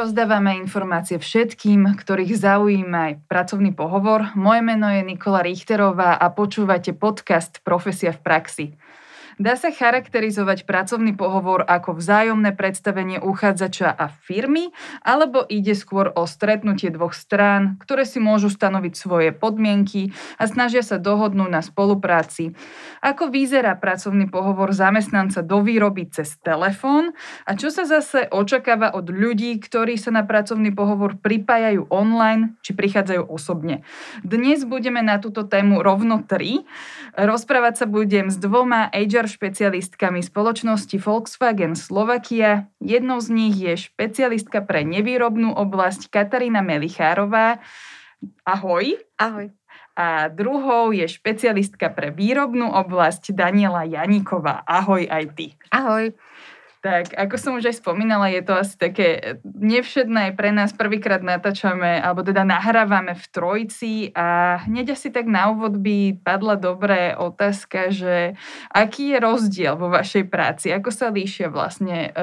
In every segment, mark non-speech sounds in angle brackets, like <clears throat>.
rozdávame informácie všetkým, ktorých zaujíma aj pracovný pohovor. Moje meno je Nikola Richterová a počúvate podcast Profesia v praxi. Dá sa charakterizovať pracovný pohovor ako vzájomné predstavenie uchádzača a firmy, alebo ide skôr o stretnutie dvoch strán, ktoré si môžu stanoviť svoje podmienky a snažia sa dohodnúť na spolupráci. Ako vyzerá pracovný pohovor zamestnanca do výroby cez telefón a čo sa zase očakáva od ľudí, ktorí sa na pracovný pohovor pripájajú online či prichádzajú osobne. Dnes budeme na túto tému rovno tri. Rozprávať sa budem s dvoma HR špecialistkami spoločnosti Volkswagen Slovakia. Jednou z nich je špecialistka pre nevýrobnú oblasť Katarína Melichárová. Ahoj. Ahoj. A druhou je špecialistka pre výrobnú oblasť Daniela Janíková. Ahoj aj ty. Ahoj. Tak, ako som už aj spomínala, je to asi také nevšedné pre nás. Prvýkrát natáčame, alebo teda nahrávame v trojci a hneď asi tak na úvod by padla dobré otázka, že aký je rozdiel vo vašej práci? Ako sa líšia vlastne e,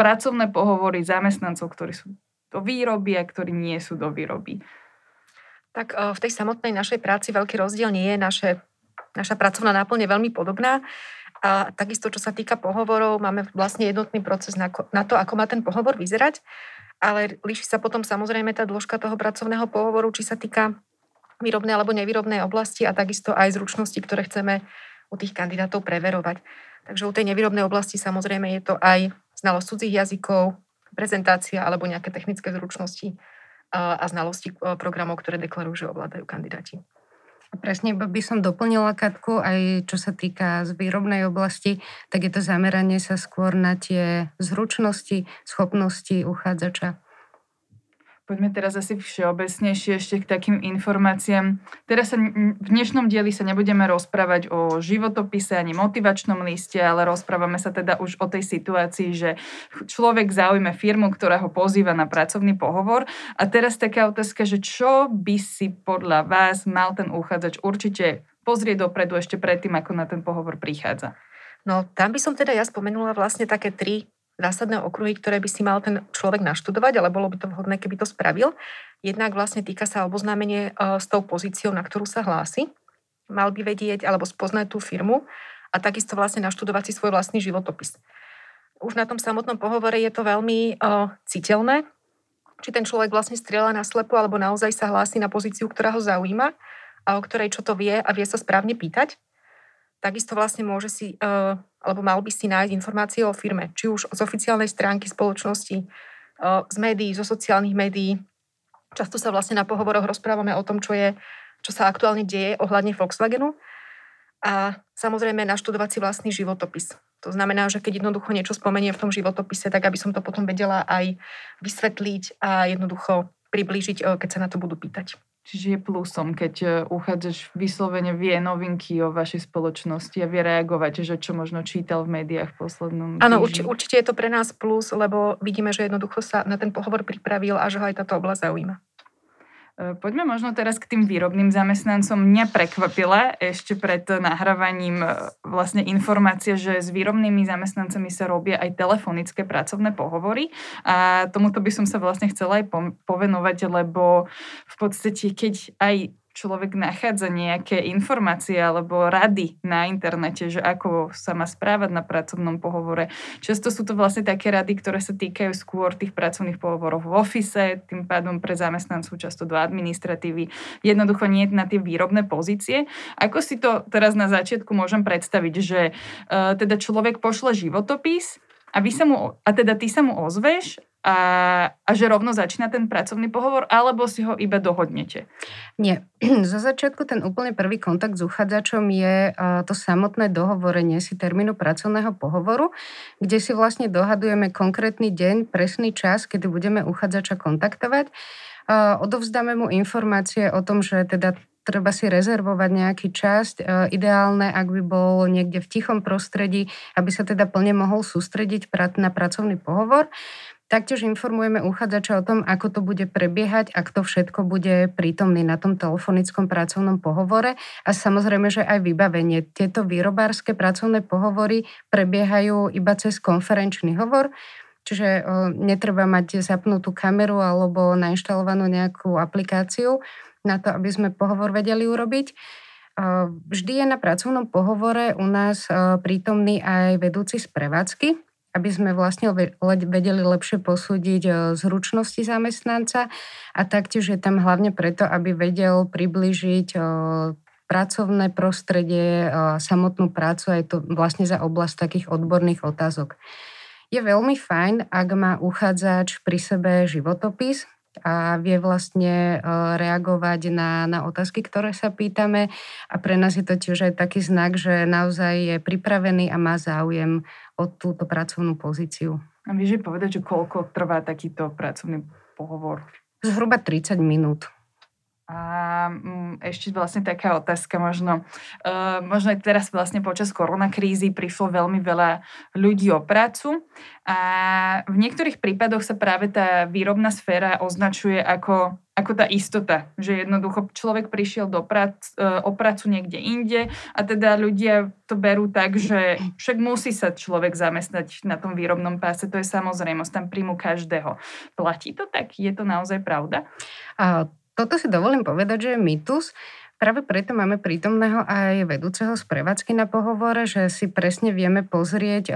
pracovné pohovory zamestnancov, ktorí sú do výroby a ktorí nie sú do výroby? Tak e, v tej samotnej našej práci veľký rozdiel nie je. Naše, naša pracovná náplň je veľmi podobná. A takisto, čo sa týka pohovorov, máme vlastne jednotný proces na, to, ako má ten pohovor vyzerať, ale líši sa potom samozrejme tá dĺžka toho pracovného pohovoru, či sa týka výrobnej alebo nevýrobnej oblasti a takisto aj zručnosti, ktoré chceme u tých kandidátov preverovať. Takže u tej nevýrobnej oblasti samozrejme je to aj znalosť cudzích jazykov, prezentácia alebo nejaké technické zručnosti a znalosti programov, ktoré deklarujú, že ovládajú kandidáti. Presne by som doplnila Katku, aj čo sa týka z výrobnej oblasti, tak je to zameranie sa skôr na tie zručnosti, schopnosti uchádzača. Poďme teraz asi všeobecnejšie ešte k takým informáciám. Teraz sa v dnešnom dieli sa nebudeme rozprávať o životopise ani motivačnom liste, ale rozprávame sa teda už o tej situácii, že človek zaujme firmu, ktorá ho pozýva na pracovný pohovor. A teraz taká otázka, že čo by si podľa vás mal ten uchádzač určite pozrieť dopredu ešte predtým, ako na ten pohovor prichádza? No, tam by som teda ja spomenula vlastne také tri zásadné okruhy, ktoré by si mal ten človek naštudovať, ale bolo by to vhodné, keby to spravil. Jednak vlastne týka sa oboznámenie e, s tou pozíciou, na ktorú sa hlási. Mal by vedieť alebo spoznať tú firmu a takisto vlastne naštudovať si svoj vlastný životopis. Už na tom samotnom pohovore je to veľmi uh, citeľné, či ten človek vlastne strieľa na slepo alebo naozaj sa hlási na pozíciu, ktorá ho zaujíma a o ktorej čo to vie a vie sa správne pýtať. Takisto vlastne môže si uh, alebo mal by si nájsť informácie o firme, či už z oficiálnej stránky spoločnosti, z médií, zo sociálnych médií. Často sa vlastne na pohovoroch rozprávame o tom, čo, je, čo sa aktuálne deje ohľadne Volkswagenu. A samozrejme naštudovať si vlastný životopis. To znamená, že keď jednoducho niečo spomenie v tom životopise, tak aby som to potom vedela aj vysvetliť a jednoducho priblížiť, keď sa na to budú pýtať. Čiže je plusom, keď e, uchádzač vyslovene vie novinky o vašej spoločnosti a vie reagovať, že čo možno čítal v médiách v poslednom Áno, určite, určite je to pre nás plus, lebo vidíme, že jednoducho sa na ten pohovor pripravil a že ho aj táto oblasť zaujíma. E, poďme možno teraz k tým výrobným zamestnancom. Mňa prekvapila ešte pred nahrávaním e, vlastne informácia, že s výrobnými zamestnancami sa robia aj telefonické pracovné pohovory a tomuto by som sa vlastne chcela aj povenovať, lebo v podstate keď aj človek nachádza nejaké informácie alebo rady na internete, že ako sa má správať na pracovnom pohovore. Často sú to vlastne také rady, ktoré sa týkajú skôr tých pracovných pohovorov v ofise, tým pádom pre zamestnancov často do administratívy, jednoducho nie na tie výrobné pozície. Ako si to teraz na začiatku môžem predstaviť, že uh, teda človek pošle životopis a, vy sa mu, a teda ty sa mu ozveš a, a že rovno začína ten pracovný pohovor, alebo si ho iba dohodnete? Nie. <clears throat> Zo začiatku ten úplne prvý kontakt s uchádzačom je to samotné dohovorenie si termínu pracovného pohovoru, kde si vlastne dohadujeme konkrétny deň, presný čas, kedy budeme uchádzača kontaktovať. Odovzdáme mu informácie o tom, že teda treba si rezervovať nejaký časť. Ideálne, ak by bol niekde v tichom prostredí, aby sa teda plne mohol sústrediť na pracovný pohovor. Taktiež informujeme uchádzača o tom, ako to bude prebiehať, ak to všetko bude prítomný na tom telefonickom pracovnom pohovore a samozrejme, že aj vybavenie. Tieto výrobárske pracovné pohovory prebiehajú iba cez konferenčný hovor, Čiže netreba mať zapnutú kameru alebo nainštalovanú nejakú aplikáciu na to, aby sme pohovor vedeli urobiť. Vždy je na pracovnom pohovore u nás prítomný aj vedúci z prevádzky, aby sme vlastne vedeli lepšie posúdiť zručnosti zamestnanca a taktiež je tam hlavne preto, aby vedel približiť pracovné prostredie, samotnú prácu, aj to vlastne za oblasť takých odborných otázok. Je veľmi fajn, ak má uchádzač pri sebe životopis a vie vlastne reagovať na, na otázky, ktoré sa pýtame a pre nás je to tiež aj taký znak, že naozaj je pripravený a má záujem o túto pracovnú pozíciu. A vieš povedať, že koľko trvá takýto pracovný pohovor? Zhruba 30 minút. A mm, ešte vlastne taká otázka možno. Uh, možno teraz vlastne počas koronakrízy prišlo veľmi veľa ľudí o prácu a v niektorých prípadoch sa práve tá výrobná sféra označuje ako, ako tá istota, že jednoducho človek prišiel do prac, uh, o prácu niekde inde a teda ľudia to berú tak, že však musí sa človek zamestnať na tom výrobnom páse, to je samozrejmosť, tam príjmu každého. Platí to tak? Je to naozaj pravda? A toto si dovolím povedať, že je mýtus. Práve preto máme prítomného aj vedúceho z prevádzky na pohovore, že si presne vieme pozrieť e,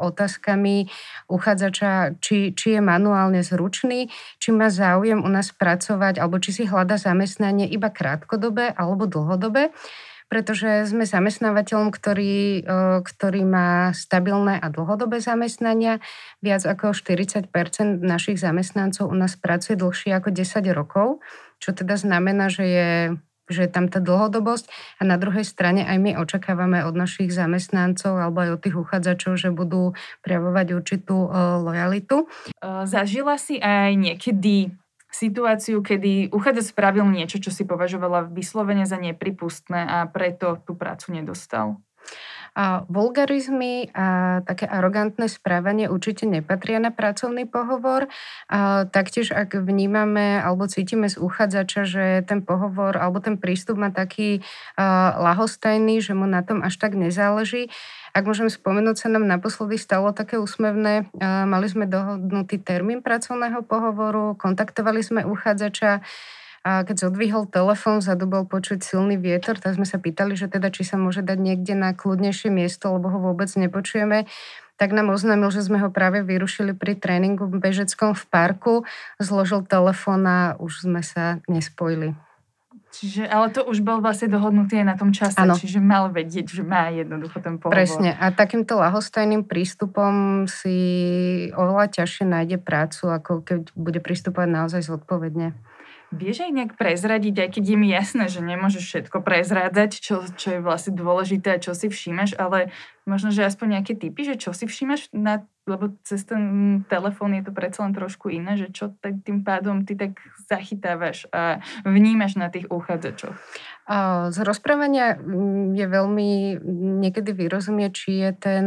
otázkami uchádzača, či, či je manuálne zručný, či má záujem u nás pracovať, alebo či si hľada zamestnanie iba krátkodobé alebo dlhodobé pretože sme zamestnávateľom, ktorý, e, ktorý má stabilné a dlhodobé zamestnania. Viac ako 40% našich zamestnancov u nás pracuje dlhšie ako 10 rokov čo teda znamená, že je že je tam tá dlhodobosť a na druhej strane aj my očakávame od našich zamestnancov alebo aj od tých uchádzačov, že budú prejavovať určitú uh, lojalitu. Zažila si aj niekedy situáciu, kedy uchádzač spravil niečo, čo si považovala vyslovene za nepripustné a preto tú prácu nedostal? A vulgarizmy a také arogantné správanie určite nepatria na pracovný pohovor. A taktiež, ak vnímame alebo cítime z uchádzača, že ten pohovor alebo ten prístup má taký uh, lahostajný, že mu na tom až tak nezáleží, ak môžem spomenúť, sa nám naposledy stalo také úsmevné. Mali sme dohodnutý termín pracovného pohovoru, kontaktovali sme uchádzača, a keď zodvihol telefón, zadu bol počuť silný vietor, tak sme sa pýtali, že teda či sa môže dať niekde na kľudnejšie miesto, lebo ho vôbec nepočujeme tak nám oznámil, že sme ho práve vyrušili pri tréningu v bežeckom v parku, zložil telefón a už sme sa nespojili. Čiže, ale to už bol vlastne dohodnutý aj na tom čase, ano. čiže mal vedieť, že má jednoducho ten pohovor. Presne. A takýmto lahostajným prístupom si oveľa ťažšie nájde prácu, ako keď bude pristupovať naozaj zodpovedne. Vieš aj nejak prezradiť, aj keď je mi jasné, že nemôžeš všetko prezrádzať, čo, čo je vlastne dôležité a čo si všímaš, ale možno, že aspoň nejaké typy, že čo si všímaš, na, lebo cez ten telefón je to predsa len trošku iné, že čo tak tým pádom ty tak zachytávaš a vnímaš na tých uchádzačoch. Z rozprávania mm, je veľmi niekedy vyrozumieť, či je ten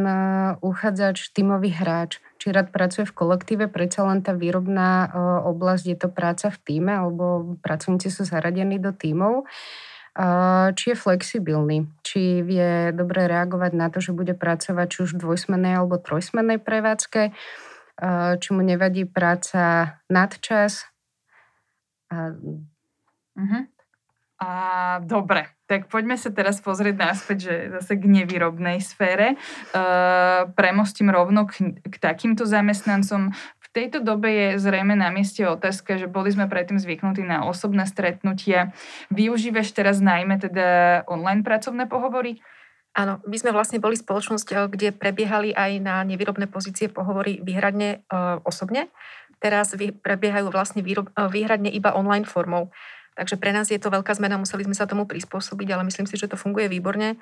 uchádzač tímový hráč či rád pracuje v kolektíve, predsa len tá výrobná oblasť je to práca v týme, alebo pracovníci sú zaradení do týmov či je flexibilný, či vie dobre reagovať na to, že bude pracovať či už v dvojsmennej alebo trojsmennej prevádzke, či mu nevadí práca nadčas. Uh-huh. A dobre, tak poďme sa teraz pozrieť náspäť, že zase k nevýrobnej sfére. E, premostím rovno k, k takýmto zamestnancom. V tejto dobe je zrejme na mieste otázka, že boli sme predtým zvyknutí na osobné stretnutia. Využívaš teraz najmä teda online pracovné pohovory? Áno, my sme vlastne boli spoločnosť, eh, kde prebiehali aj na nevýrobné pozície pohovory výhradne uh, osobne. Teraz prebiehajú vlastne výrob, uh, výhradne iba online formou. Takže pre nás je to veľká zmena, museli sme sa tomu prispôsobiť, ale myslím si, že to funguje výborne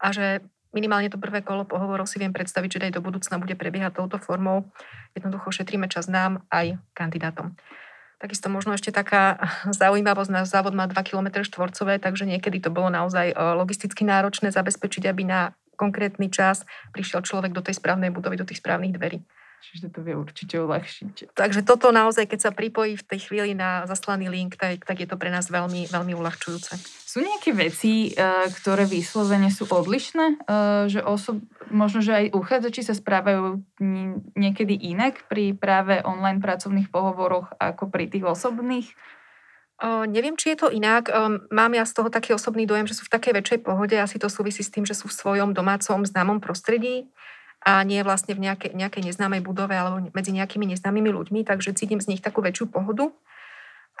a že minimálne to prvé kolo pohovorov si viem predstaviť, že aj do budúcna bude prebiehať touto formou. Jednoducho šetríme čas nám aj kandidátom. Takisto možno ešte taká <laughs> zaujímavosť, náš závod má 2 km štvorcové, takže niekedy to bolo naozaj logisticky náročné zabezpečiť, aby na konkrétny čas prišiel človek do tej správnej budovy, do tých správnych dverí. Čiže to vie určite uľahčiť. Takže toto naozaj, keď sa pripojí v tej chvíli na zaslaný link, tak, tak je to pre nás veľmi, veľmi uľahčujúce. Sú nejaké veci, eh, ktoré vyslovene sú odlišné? Eh, že osob, možno, že aj uchádzači sa správajú niekedy inak pri práve online pracovných pohovoroch ako pri tých osobných? O, neviem, či je to inak. O, mám ja z toho taký osobný dojem, že sú v takej väčšej pohode. Asi to súvisí s tým, že sú v svojom domácom známom prostredí a nie vlastne v nejakej, nejakej neznámej budove alebo medzi nejakými neznámymi ľuďmi, takže cítim z nich takú väčšiu pohodu.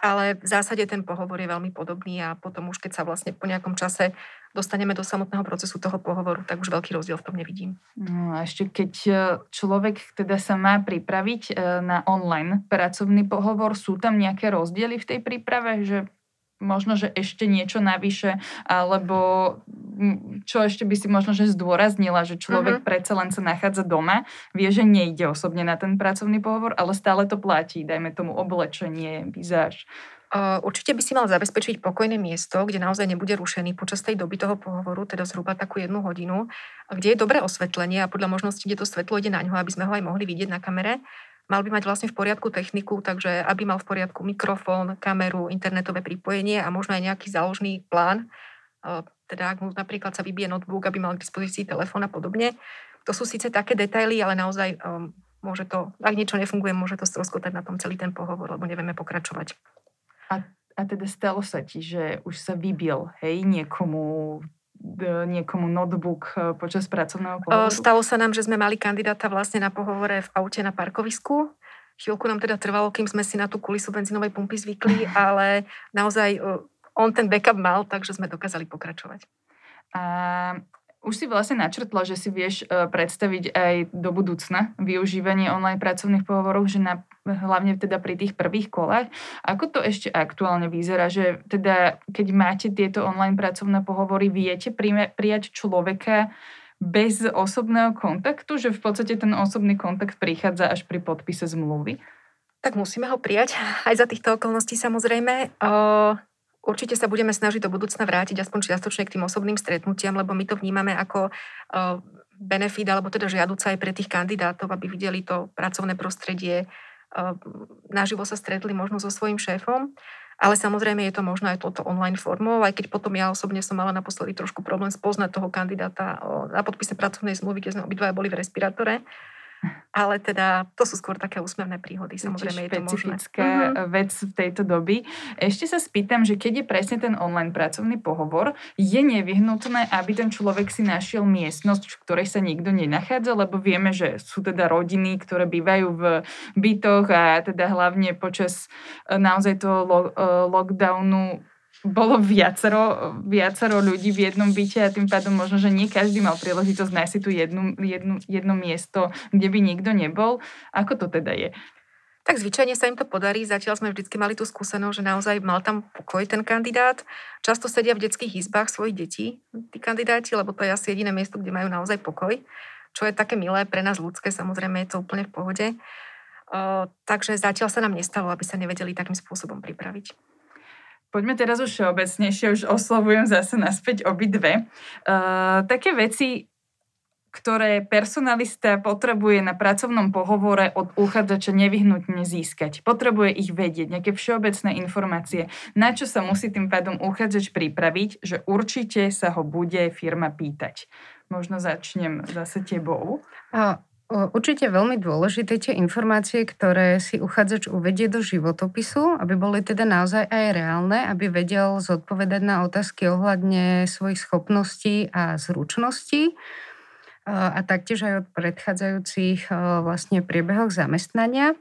Ale v zásade ten pohovor je veľmi podobný a potom už keď sa vlastne po nejakom čase dostaneme do samotného procesu toho pohovoru, tak už veľký rozdiel v tom nevidím. No a ešte keď e, človek teda sa má pripraviť e, na online pracovný pohovor, sú tam nejaké rozdiely v tej príprave, že možno, že ešte niečo navyše, alebo čo ešte by si možno, že zdôraznila, že človek uh-huh. predsa len sa nachádza doma, vie, že nejde osobne na ten pracovný pohovor, ale stále to platí, dajme tomu oblečenie, vizáž. Určite by si mal zabezpečiť pokojné miesto, kde naozaj nebude rušený počas tej doby toho pohovoru, teda zhruba takú jednu hodinu, kde je dobré osvetlenie a podľa možnosti, kde to svetlo ide na ňo, aby sme ho aj mohli vidieť na kamere mal by mať vlastne v poriadku techniku, takže aby mal v poriadku mikrofón, kameru, internetové pripojenie a možno aj nejaký záložný plán. Teda ak mu napríklad sa vybije notebook, aby mal k dispozícii telefón a podobne. To sú síce také detaily, ale naozaj um, môže to, ak niečo nefunguje, môže to stroskotať na tom celý ten pohovor, lebo nevieme pokračovať. A, a teda stalo sa ti, že už sa vybil, hej, niekomu niekomu notebook e, počas pracovného pohovoru? Stalo sa nám, že sme mali kandidáta vlastne na pohovore v aute na parkovisku. Chvíľku nám teda trvalo, kým sme si na tú kulisu benzínovej pumpy zvykli, <laughs> ale naozaj on ten backup mal, takže sme dokázali pokračovať. A už si vlastne načrtla, že si vieš e, predstaviť aj do budúcna využívanie online pracovných pohovorov, že na, hlavne teda pri tých prvých kolách. Ako to ešte aktuálne vyzerá, že teda keď máte tieto online pracovné pohovory, viete prijať človeka bez osobného kontaktu, že v podstate ten osobný kontakt prichádza až pri podpise zmluvy? Tak musíme ho prijať <laughs> aj za týchto okolností samozrejme. Určite sa budeme snažiť do budúcna vrátiť aspoň čiastočne k tým osobným stretnutiam, lebo my to vnímame ako benefit, alebo teda žiaduca aj pre tých kandidátov, aby videli to pracovné prostredie, naživo sa stretli možno so svojím šéfom. Ale samozrejme je to možno aj toto online formou, aj keď potom ja osobne som mala naposledy trošku problém spoznať toho kandidáta na podpise pracovnej zmluvy, kde sme obidvaja boli v respirátore ale teda to sú skôr také úsmevné príhody, samozrejme je to možné. vec v tejto doby. Ešte sa spýtam, že keď je presne ten online pracovný pohovor, je nevyhnutné, aby ten človek si našiel miestnosť, v ktorej sa nikto nenachádza, lebo vieme, že sú teda rodiny, ktoré bývajú v bytoch a teda hlavne počas e, naozaj toho e, lockdownu bolo viacero, viacero ľudí v jednom byte a tým pádom možno, že nie každý mal príležitosť nájsť si tu jednu, jednu, jedno miesto, kde by nikto nebol. Ako to teda je? Tak zvyčajne sa im to podarí. Zatiaľ sme vždy mali tú skúsenosť, že naozaj mal tam pokoj ten kandidát. Často sedia v detských izbách svojich detí, tí kandidáti, lebo to je asi jediné miesto, kde majú naozaj pokoj. Čo je také milé pre nás ľudské, samozrejme je to úplne v pohode. Uh, takže zatiaľ sa nám nestalo, aby sa nevedeli takým spôsobom pripraviť. Poďme teraz už všeobecnejšie, už oslovujem zase naspäť obidve. Uh, také veci, ktoré personalista potrebuje na pracovnom pohovore od uchádzača nevyhnutne získať. Potrebuje ich vedieť, nejaké všeobecné informácie, na čo sa musí tým pádom uchádzač pripraviť, že určite sa ho bude firma pýtať. Možno začnem zase tebou. A Určite veľmi dôležité tie informácie, ktoré si uchádzač uvedie do životopisu, aby boli teda naozaj aj reálne, aby vedel zodpovedať na otázky ohľadne svojich schopností a zručností a taktiež aj od predchádzajúcich vlastne priebehoch zamestnania.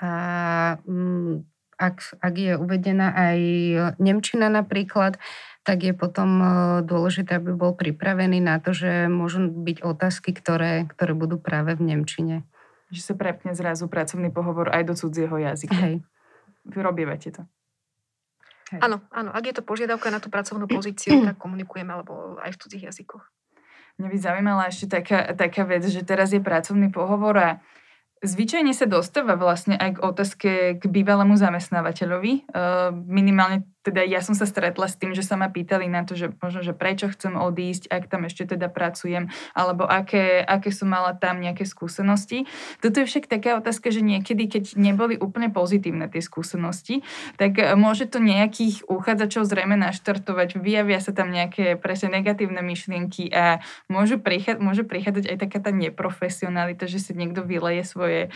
A mm, ak, ak je uvedená aj Nemčina napríklad, tak je potom e, dôležité, aby bol pripravený na to, že môžu byť otázky, ktoré, ktoré budú práve v Nemčine. Že sa prepne zrazu pracovný pohovor aj do cudzieho jazyka. Hej. Vy robievate to. Hej. Áno, áno. Ak je to požiadavka na tú pracovnú pozíciu, <clears throat> tak komunikujeme alebo aj v cudzích jazykoch. Mňa by zaujímala ešte taká, taká vec, že teraz je pracovný pohovor a Zvyčajne sa dostáva vlastne aj k otázke k bývalému zamestnávateľovi. Minimálne teda ja som sa stretla s tým, že sa ma pýtali na to, že možno, že prečo chcem odísť, ak tam ešte teda pracujem, alebo aké, aké som mala tam nejaké skúsenosti. Toto je však taká otázka, že niekedy, keď neboli úplne pozitívne tie skúsenosti, tak e, môže to nejakých uchádzačov zrejme naštartovať, vyjavia sa tam nejaké presne negatívne myšlienky a môžu prichádzať, môže prichádzať aj taká tá neprofesionalita, že si niekto vyleje svoje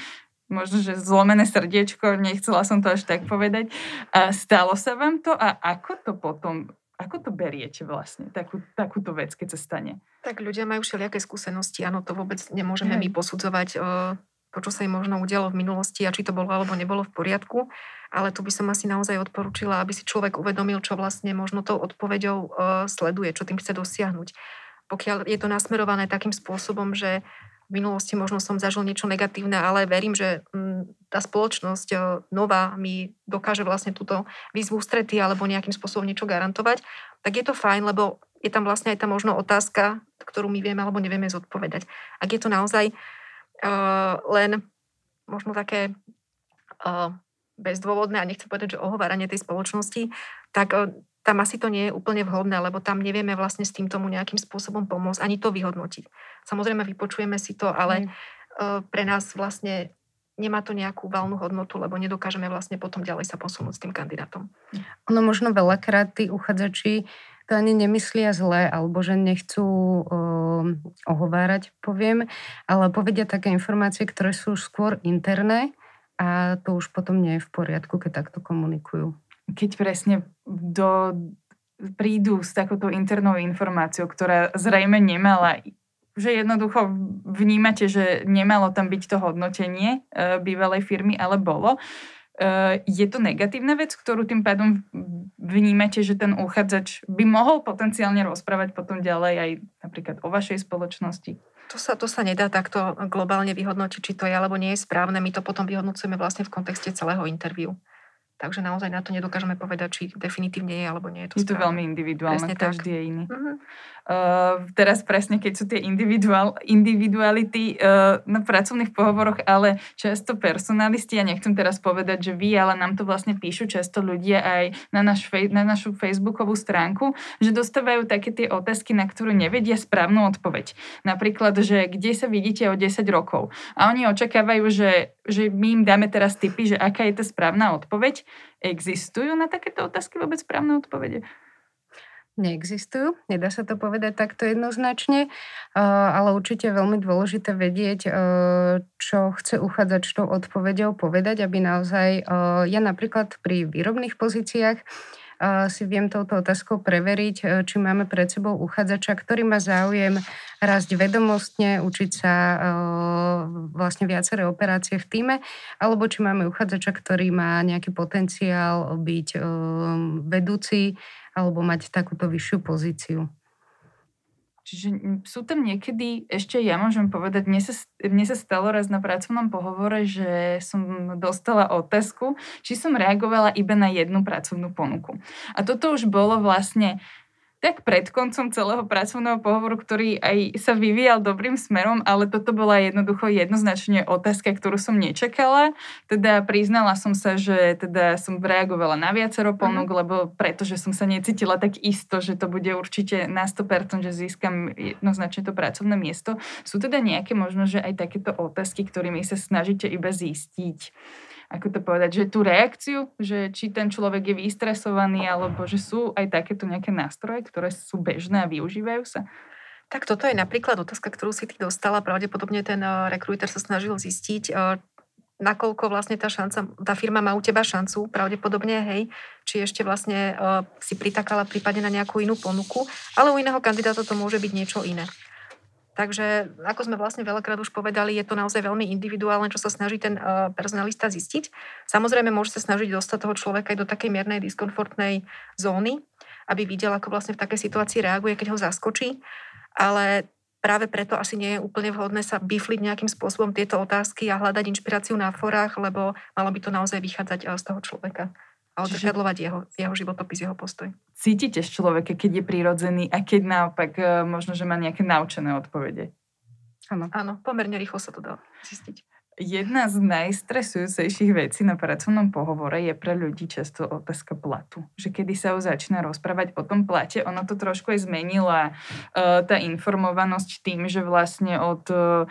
možno, že zlomené srdiečko, nechcela som to až tak povedať. A stalo sa vám to a ako to potom, ako to beriete vlastne, takú, takúto vec, keď sa stane? Tak ľudia majú všelijaké skúsenosti, áno, to vôbec nemôžeme my posudzovať, to, čo sa im možno udialo v minulosti a či to bolo alebo nebolo v poriadku. Ale tu by som asi naozaj odporúčila, aby si človek uvedomil, čo vlastne možno tou odpoveďou sleduje, čo tým chce dosiahnuť. Pokiaľ je to nasmerované takým spôsobom, že v minulosti možno som zažil niečo negatívne, ale verím, že mm, tá spoločnosť nová mi dokáže vlastne túto výzvu strety alebo nejakým spôsobom niečo garantovať, tak je to fajn, lebo je tam vlastne aj tá možno otázka, ktorú my vieme alebo nevieme zodpovedať. Ak je to naozaj uh, len možno také uh, bezdôvodné, a nechcem povedať, že ohováranie tej spoločnosti, tak uh, tam asi to nie je úplne vhodné, lebo tam nevieme vlastne s tým tomu nejakým spôsobom pomôcť, ani to vyhodnotiť. Samozrejme, vypočujeme si to, ale mm. pre nás vlastne nemá to nejakú valnú hodnotu, lebo nedokážeme vlastne potom ďalej sa posunúť s tým kandidátom. Ono možno veľakrát tí uchádzači to ani nemyslia zle, alebo že nechcú uh, ohovárať, poviem, ale povedia také informácie, ktoré sú skôr interné a to už potom nie je v poriadku, keď takto komunikujú keď presne do, prídu s takouto internou informáciou, ktorá zrejme nemala že jednoducho vnímate, že nemalo tam byť to hodnotenie e, bývalej firmy, ale bolo. E, je to negatívna vec, ktorú tým pádom vnímate, že ten uchádzač by mohol potenciálne rozprávať potom ďalej aj napríklad o vašej spoločnosti? To sa, to sa nedá takto globálne vyhodnotiť, či to je alebo nie je správne. My to potom vyhodnocujeme vlastne v kontexte celého interviu. Takže naozaj na to nedokážeme povedať, či definitívne je alebo nie je to Je to veľmi individuálne, Presne každý tak. je iný. Uh-huh. Uh, teraz presne, keď sú tie individual, individuality uh, na pracovných pohovoroch, ale často personalisti, ja nechcem teraz povedať, že vy, ale nám to vlastne píšu často ľudia aj na, naš, na našu facebookovú stránku, že dostávajú také tie otázky, na ktorú nevedia správnu odpoveď. Napríklad, že kde sa vidíte o 10 rokov. A oni očakávajú, že, že my im dáme teraz tipy, že aká je tá správna odpoveď. Existujú na takéto otázky vôbec správne odpovede? neexistujú. Nedá sa to povedať takto jednoznačne, ale určite je veľmi dôležité vedieť, čo chce uchádzať tou odpovedou povedať, aby naozaj, ja napríklad pri výrobných pozíciách si viem touto otázkou preveriť, či máme pred sebou uchádzača, ktorý má záujem rásť vedomostne, učiť sa vlastne viaceré operácie v týme, alebo či máme uchádzača, ktorý má nejaký potenciál byť vedúci alebo mať takúto vyššiu pozíciu. Čiže sú tam niekedy, ešte ja môžem povedať, mne sa, mne sa stalo raz na pracovnom pohovore, že som dostala otázku, či som reagovala iba na jednu pracovnú ponuku. A toto už bolo vlastne tak pred koncom celého pracovného pohovoru, ktorý aj sa vyvíjal dobrým smerom, ale toto bola jednoducho jednoznačne otázka, ktorú som nečakala. Teda priznala som sa, že teda som reagovala na viacero mhm. ponúk, lebo pretože som sa necítila tak isto, že to bude určite na 100%, že získam jednoznačne to pracovné miesto. Sú teda nejaké možno, že aj takéto otázky, ktorými sa snažíte iba zistiť ako to povedať, že tú reakciu, že či ten človek je vystresovaný, alebo že sú aj takéto nejaké nástroje, ktoré sú bežné a využívajú sa? Tak toto je napríklad otázka, ktorú si ty dostala. Pravdepodobne ten eh, rekrúter sa snažil zistiť, eh, nakoľko vlastne tá šanca, tá firma má u teba šancu, pravdepodobne, hej, či ešte vlastne uh, si pritakala prípadne na nejakú inú ponuku, ale u iného kandidáta to môže byť niečo iné. Takže, ako sme vlastne veľakrát už povedali, je to naozaj veľmi individuálne, čo sa snaží ten uh, personalista zistiť. Samozrejme, môže sa snažiť dostať toho človeka aj do takej miernej diskomfortnej zóny, aby videl, ako vlastne v takej situácii reaguje, keď ho zaskočí. Ale práve preto asi nie je úplne vhodné sa bifliť nejakým spôsobom tieto otázky a hľadať inšpiráciu na forách, lebo malo by to naozaj vychádzať z toho človeka a odzrkadľovať jeho, jeho životopis, jeho postoj. Cítite z človeka, keď je prirodzený a keď naopak e, možno, že má nejaké naučené odpovede? Áno. Áno, pomerne rýchlo sa to dá zistiť. Jedna z najstresujúcejších vecí na pracovnom pohovore je pre ľudí často otázka platu. Že kedy sa už začína rozprávať o tom plate, ono to trošku aj zmenila uh, tá informovanosť tým, že vlastne od uh,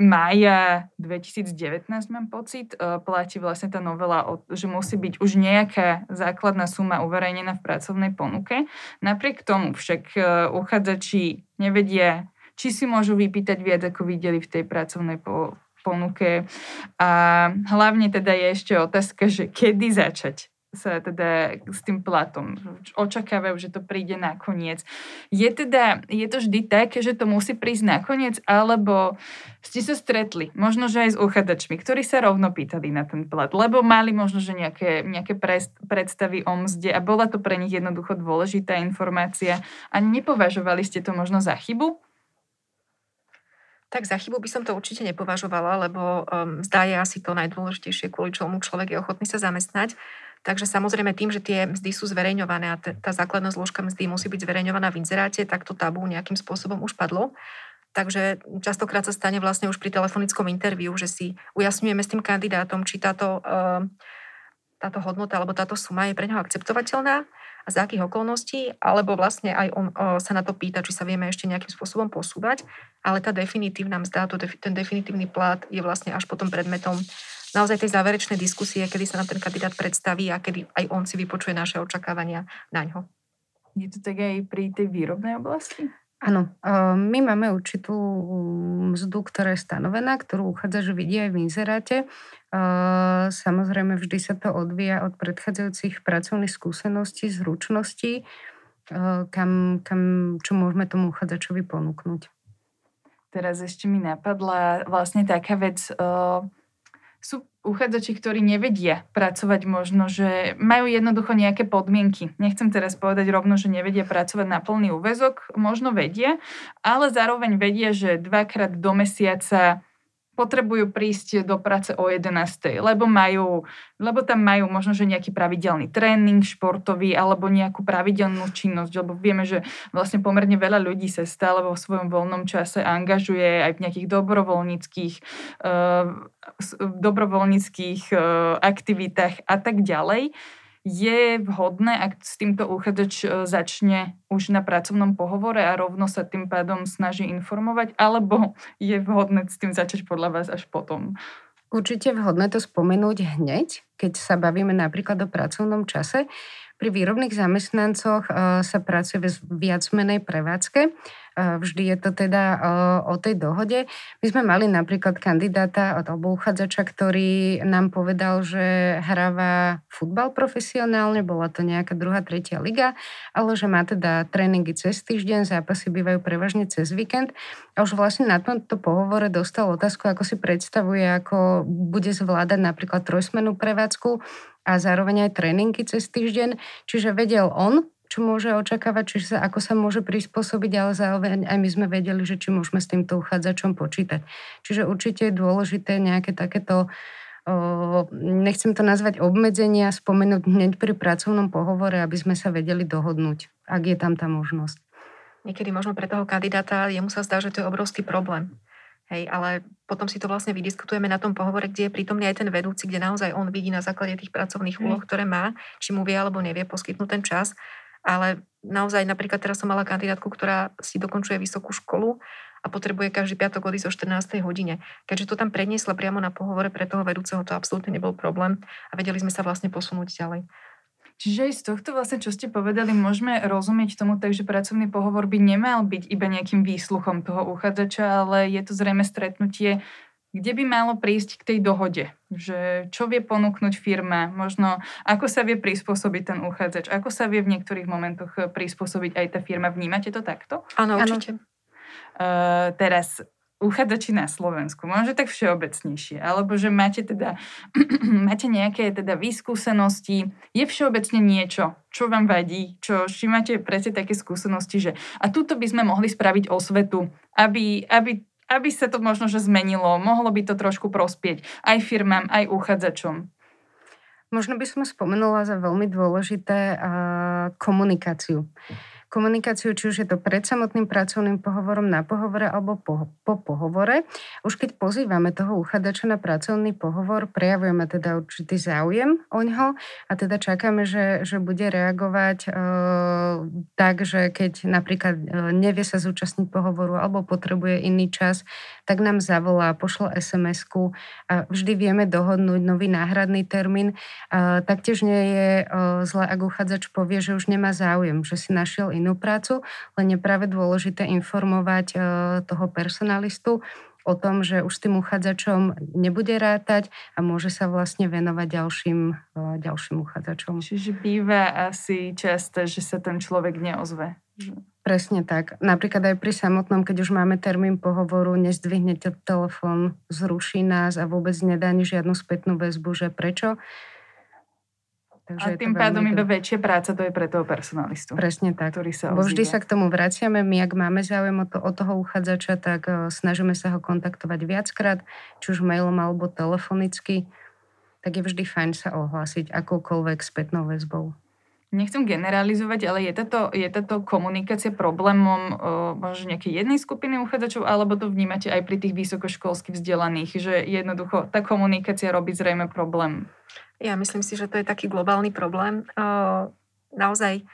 mája 2019 mám pocit, uh, platí vlastne tá novela, od, že musí byť už nejaká základná suma uverejnená v pracovnej ponuke. Napriek tomu však uh, uchádzači nevedia či si môžu vypýtať viac, ako videli v tej pracovnej po, ponuke. A hlavne teda je ešte otázka, že kedy začať sa teda s tým platom. Očakávajú, že to príde nakoniec. Je teda, je to vždy tak, že to musí prísť nakoniec, alebo ste sa stretli, možno, že aj s uchádzačmi, ktorí sa rovno pýtali na ten plat, lebo mali možno, že nejaké, nejaké predstavy o mzde a bola to pre nich jednoducho dôležitá informácia a nepovažovali ste to možno za chybu? Tak za chybu by som to určite nepovažovala, lebo um, zdá je asi to najdôležitejšie, kvôli čomu človek je ochotný sa zamestnať. Takže samozrejme tým, že tie mzdy sú zverejňované a t- tá základná zložka mzdy musí byť zverejňovaná v inzeráte, tak to tabu nejakým spôsobom už padlo. Takže častokrát sa stane vlastne už pri telefonickom interviu, že si ujasňujeme s tým kandidátom, či táto, uh, táto hodnota alebo táto suma je pre neho akceptovateľná a za akých okolností, alebo vlastne aj on o, sa na to pýta, či sa vieme ešte nejakým spôsobom posúvať, ale tá definitívna mzda, to, ten definitívny plat je vlastne až potom predmetom naozaj tej záverečnej diskusie, kedy sa nám ten kandidát predstaví a kedy aj on si vypočuje naše očakávania na ňo. Je to tak aj pri tej výrobnej oblasti? Áno, my máme určitú mzdu, ktorá je stanovená, ktorú uchádzač vidí aj v inzeráte. Samozrejme, vždy sa to odvíja od predchádzajúcich pracovných skúseností, zručností, kam, kam, čo môžeme tomu uchádzačovi ponúknuť. Teraz ešte mi napadla vlastne taká vec, sú uchádzači, ktorí nevedia pracovať možno, že majú jednoducho nejaké podmienky. Nechcem teraz povedať rovno, že nevedia pracovať na plný úvezok, možno vedia, ale zároveň vedia, že dvakrát do mesiaca potrebujú prísť do práce o 11. Lebo majú, lebo tam majú možno, že nejaký pravidelný tréning športový alebo nejakú pravidelnú činnosť, lebo vieme, že vlastne pomerne veľa ľudí sa stále vo svojom voľnom čase angažuje aj v nejakých dobrovoľníckých, uh, dobrovoľníckých uh, aktivitách a tak ďalej je vhodné, ak s týmto uchádzač e, začne už na pracovnom pohovore a rovno sa tým pádom snaží informovať, alebo <laughs> je vhodné s tým začať podľa vás až potom? Určite vhodné to spomenúť hneď, keď sa bavíme napríklad o pracovnom čase. Pri výrobných zamestnancoch e, sa pracuje v viac menej prevádzke Vždy je to teda o tej dohode. My sme mali napríklad kandidáta alebo uchádzača, ktorý nám povedal, že hráva futbal profesionálne, bola to nejaká druhá, tretia liga, ale že má teda tréningy cez týždeň, zápasy bývajú prevažne cez víkend. A už vlastne na tomto pohovore dostal otázku, ako si predstavuje, ako bude zvládať napríklad trojsmenú prevádzku a zároveň aj tréningy cez týždeň. Čiže vedel on, čo môže očakávať, či sa, ako sa môže prispôsobiť, ale zároveň aj my sme vedeli, že či môžeme s týmto uchádzačom počítať. Čiže určite je dôležité nejaké takéto nechcem to nazvať obmedzenia, spomenúť hneď pri pracovnom pohovore, aby sme sa vedeli dohodnúť, ak je tam tá možnosť. Niekedy možno pre toho kandidáta jemu sa zdá, že to je obrovský problém. Hej, ale potom si to vlastne vydiskutujeme na tom pohovore, kde je prítomný aj ten vedúci, kde naozaj on vidí na základe tých pracovných úloh, ktoré má, či mu vie alebo nevie poskytnúť ten čas ale naozaj napríklad teraz som mala kandidátku, ktorá si dokončuje vysokú školu a potrebuje každý piatok odísť o 14. hodine. Keďže to tam predniesla priamo na pohovore pre toho vedúceho, to absolútne nebol problém a vedeli sme sa vlastne posunúť ďalej. Čiže z tohto vlastne, čo ste povedali, môžeme rozumieť tomu tak, že pracovný pohovor by nemal byť iba nejakým výsluchom toho uchádzača, ale je to zrejme stretnutie kde by malo prísť k tej dohode, že čo vie ponúknuť firma, možno ako sa vie prispôsobiť ten uchádzač, ako sa vie v niektorých momentoch prispôsobiť aj tá firma. Vnímate to takto? Áno, určite. Uh, teraz uchádzači na Slovensku, možno tak všeobecnejšie, alebo že máte teda <clears throat> máte nejaké teda výskúsenosti, je všeobecne niečo, čo vám vadí, čo, či máte presne také skúsenosti, že a tuto by sme mohli spraviť osvetu, aby, aby aby sa to možno že zmenilo, mohlo by to trošku prospieť aj firmám, aj uchádzačom. Možno by som spomenula za veľmi dôležité komunikáciu. Komunikáciu, či už je to pred samotným pracovným pohovorom, na pohovore alebo po, po pohovore. Už keď pozývame toho uchádzača na pracovný pohovor, prejavujeme teda určitý záujem o ňo a teda čakáme, že, že bude reagovať e, tak, že keď napríklad e, nevie sa zúčastniť pohovoru alebo potrebuje iný čas, tak nám zavolá, pošlo SMS-ku a vždy vieme dohodnúť nový náhradný termín. E, taktiež nie je e, zle, ak uchádzač povie, že už nemá záujem, že si našiel inú prácu, len je práve dôležité informovať e, toho personalistu o tom, že už s tým uchádzačom nebude rátať a môže sa vlastne venovať ďalším, e, ďalším uchádzačom. Čiže býva asi často, že sa ten človek neozve. Presne tak. Napríklad aj pri samotnom, keď už máme termín pohovoru, nezdvihnete telefón, zruší nás a vôbec nedá ani žiadnu spätnú väzbu, že prečo. Takže a tým pádom iba väčšia práca to je pre toho personalistu. Presne tak. Ktorý sa Bo vždy sa k tomu vraciame. My, ak máme záujem o, to, o toho uchádzača, tak uh, snažíme sa ho kontaktovať viackrát, či už mailom alebo telefonicky. Tak je vždy fajn sa ohlásiť akoukoľvek spätnou väzbou. Nechcem generalizovať, ale je táto, je táto komunikácia problémom uh, možno nejakej jednej skupiny uchádzačov, alebo to vnímate aj pri tých vysokoškolských vzdelaných, že jednoducho tá komunikácia robí zrejme problém ja myslím si, že to je taký globálny problém. Naozaj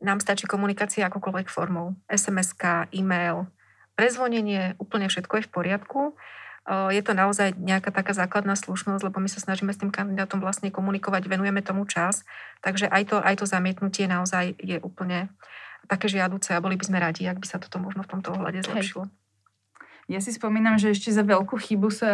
nám stačí komunikácia akokoľvek formou. sms e-mail, prezvonenie, úplne všetko je v poriadku. Je to naozaj nejaká taká základná slušnosť, lebo my sa snažíme s tým kandidátom vlastne komunikovať, venujeme tomu čas, takže aj to, aj to zamietnutie naozaj je úplne také žiaduce a boli by sme radi, ak by sa toto možno v tomto ohľade zlepšilo. Hej. Ja si spomínam, že ešte za veľkú chybu sa,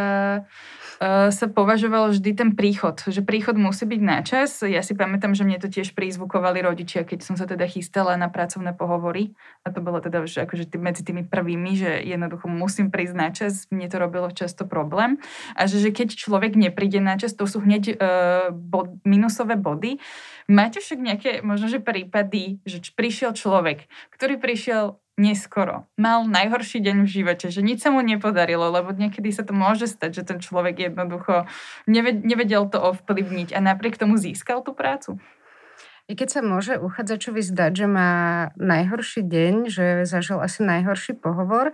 uh, sa považoval vždy ten príchod, že príchod musí byť na čas. Ja si pamätám, že mne to tiež prizvukovali rodičia, keď som sa teda chystala na pracovné pohovory. A to bolo teda už akože medzi tými prvými, že jednoducho musím prísť na čas. Mne to robilo často problém. A že, že keď človek nepríde na čas, to sú hneď uh, bod, minusové body. Máte však nejaké možno, že prípady, že prišiel človek, ktorý prišiel neskoro. Mal najhorší deň v živote, že nič sa mu nepodarilo, lebo niekedy sa to môže stať, že ten človek jednoducho nevedel to ovplyvniť a napriek tomu získal tú prácu. I keď sa môže uchádzačovi zdať, že má najhorší deň, že zažil asi najhorší pohovor,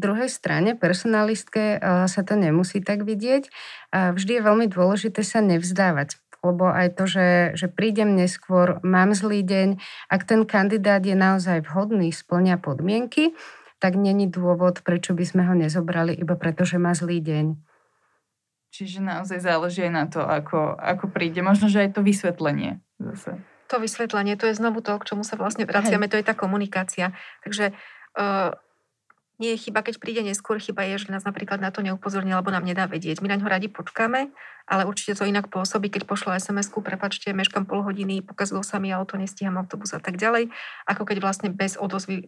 druhej strane personalistke eh, sa to nemusí tak vidieť. Vždy je veľmi dôležité sa nevzdávať lebo aj to, že, že prídem neskôr, mám zlý deň, ak ten kandidát je naozaj vhodný, splňa podmienky, tak není dôvod, prečo by sme ho nezobrali, iba preto, že má zlý deň. Čiže naozaj záleží aj na to, ako, ako príde. Možno, že aj to vysvetlenie zase. To vysvetlenie, to je znovu to, k čomu sa vlastne vraciame, to je tá komunikácia. Takže uh, nie je chyba, keď príde neskôr, chyba je, že nás napríklad na to neupozorní, alebo nám nedá vedieť. My na ňo radi počkáme, ale určite to inak pôsobí, keď pošlo SMS-ku, prepačte, meškam pol hodiny, pokazilo sa mi auto, nestíham autobus a tak ďalej, ako keď vlastne bez odozvy,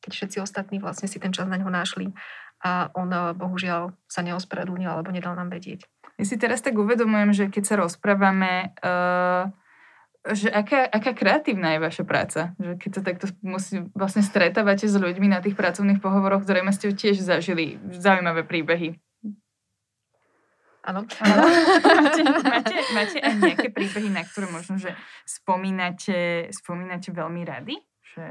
keď všetci ostatní vlastne si ten čas na ňo našli a on eh, bohužiaľ sa neospravedlnil alebo nedal nám vedieť. Ja si teraz tak uvedomujem, že keď sa rozprávame uh že aká, aká kreatívna je vaša práca? Že keď sa takto musí, vlastne stretávate s ľuďmi na tých pracovných pohovoroch, ktoré ste tiež zažili zaujímavé príbehy. <laughs> Áno. máte, máte, máte aj nejaké príbehy, na ktoré možno, že spomínate, spomínate veľmi rady? Že,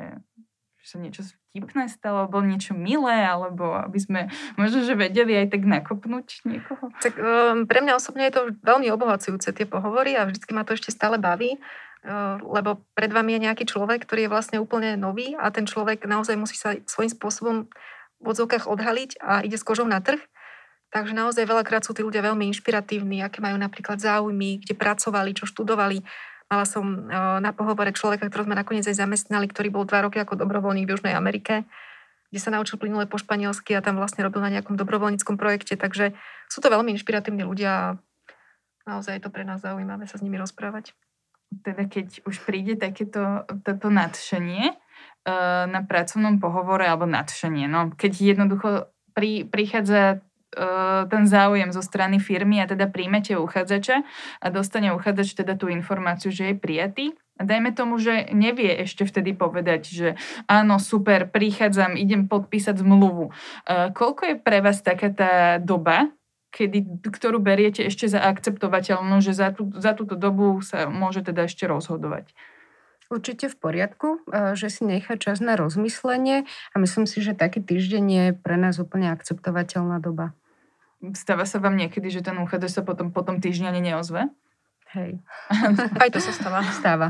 že sa niečo vtipné stalo, alebo niečo milé, alebo aby sme možno, že vedeli aj tak nakopnúť niekoho? Tak um, pre mňa osobne je to veľmi obohacujúce tie pohovory a vždycky ma to ešte stále baví lebo pred vami je nejaký človek, ktorý je vlastne úplne nový a ten človek naozaj musí sa svojím spôsobom v odzovkách odhaliť a ide s kožou na trh. Takže naozaj veľakrát sú tí ľudia veľmi inšpiratívni, aké majú napríklad záujmy, kde pracovali, čo študovali. Mala som na pohovore človeka, ktorého sme nakoniec aj zamestnali, ktorý bol dva roky ako dobrovoľník v Južnej Amerike, kde sa naučil plynule po španielsky a tam vlastne robil na nejakom dobrovoľníckom projekte. Takže sú to veľmi inšpiratívni ľudia a naozaj je to pre nás zaujímavé sa s nimi rozprávať teda keď už príde takéto toto nadšenie uh, na pracovnom pohovore, alebo nadšenie, no, keď jednoducho pri, prichádza uh, ten záujem zo strany firmy a teda príjmete uchádzača a dostane uchádzač teda tú informáciu, že je prijatý, a dajme tomu, že nevie ešte vtedy povedať, že áno, super, prichádzam, idem podpísať zmluvu. Uh, koľko je pre vás taká tá doba, kedy, ktorú beriete ešte za akceptovateľnú, že za, tú, za túto dobu sa môže teda ešte rozhodovať? Určite v poriadku, e, že si nechá čas na rozmyslenie a myslím si, že taký týždeň je pre nás úplne akceptovateľná doba. Stáva sa vám niekedy, že ten uchádzač sa potom, potom týždňa ani neozve? Hej. Aj to sa stáva. Stáva.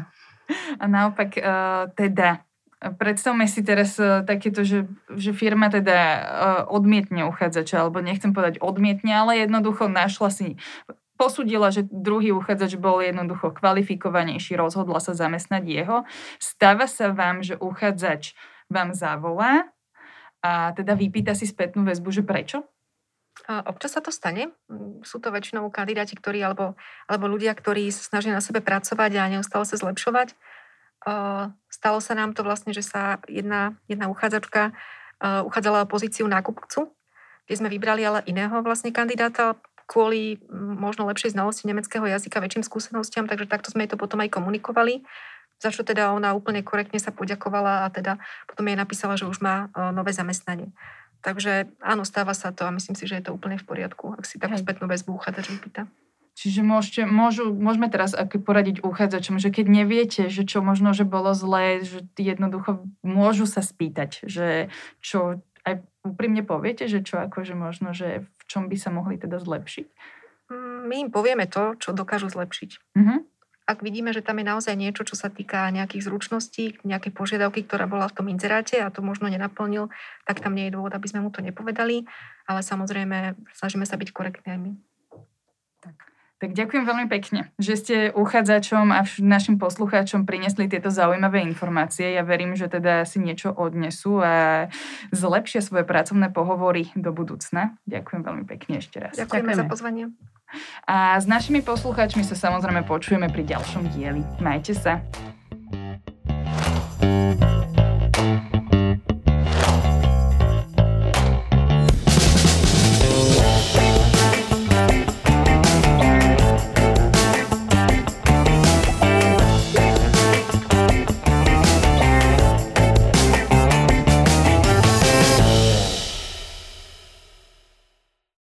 A naopak, uh, teda, predstavme si teraz uh, takéto, že, že firma teda uh, odmietne uchádzača, alebo nechcem povedať odmietne, ale jednoducho našla si posudila, že druhý uchádzač bol jednoducho kvalifikovanejší, rozhodla sa zamestnať jeho. Stáva sa vám, že uchádzač vám zavolá a teda vypýta si spätnú väzbu, že prečo? Občas sa to stane. Sú to väčšinou kandidáti, ktorí, alebo, alebo ľudia, ktorí sa snažia na sebe pracovať a neustále sa zlepšovať. Stalo sa nám to vlastne, že sa jedna, jedna uchádzačka uchádzala o pozíciu nákupcu, kde sme vybrali ale iného vlastne kandidáta, kvôli možno lepšej znalosti nemeckého jazyka, väčším skúsenostiam, takže takto sme jej to potom aj komunikovali. Za čo teda ona úplne korektne sa poďakovala a teda potom jej napísala, že už má nové zamestnanie. Takže áno, stáva sa to a myslím si, že je to úplne v poriadku, ak si takú spätnú väzbu uchádzač vypýta. Čiže môžete, môžu, môžeme teraz poradiť uchádzačom, že keď neviete, že čo možno, že bolo zlé, že jednoducho môžu sa spýtať, že čo aj úprimne poviete, že čo akože možno, že v čom by sa mohli teda zlepšiť? Mm, my im povieme to, čo dokážu zlepšiť. Uh-huh. Ak vidíme, že tam je naozaj niečo, čo sa týka nejakých zručností, nejaké požiadavky, ktorá bola v tom inzeráte a to možno nenaplnil, tak tam nie je dôvod, aby sme mu to nepovedali, ale samozrejme snažíme sa byť korektní aj my. Tak ďakujem veľmi pekne, že ste uchádzačom a našim poslucháčom priniesli tieto zaujímavé informácie. Ja verím, že teda si niečo odnesú a zlepšia svoje pracovné pohovory do budúcna. Ďakujem veľmi pekne ešte raz. Ďakujeme, Ďakujeme. za pozvanie. A s našimi poslucháčmi sa samozrejme počujeme pri ďalšom dieli. Majte sa.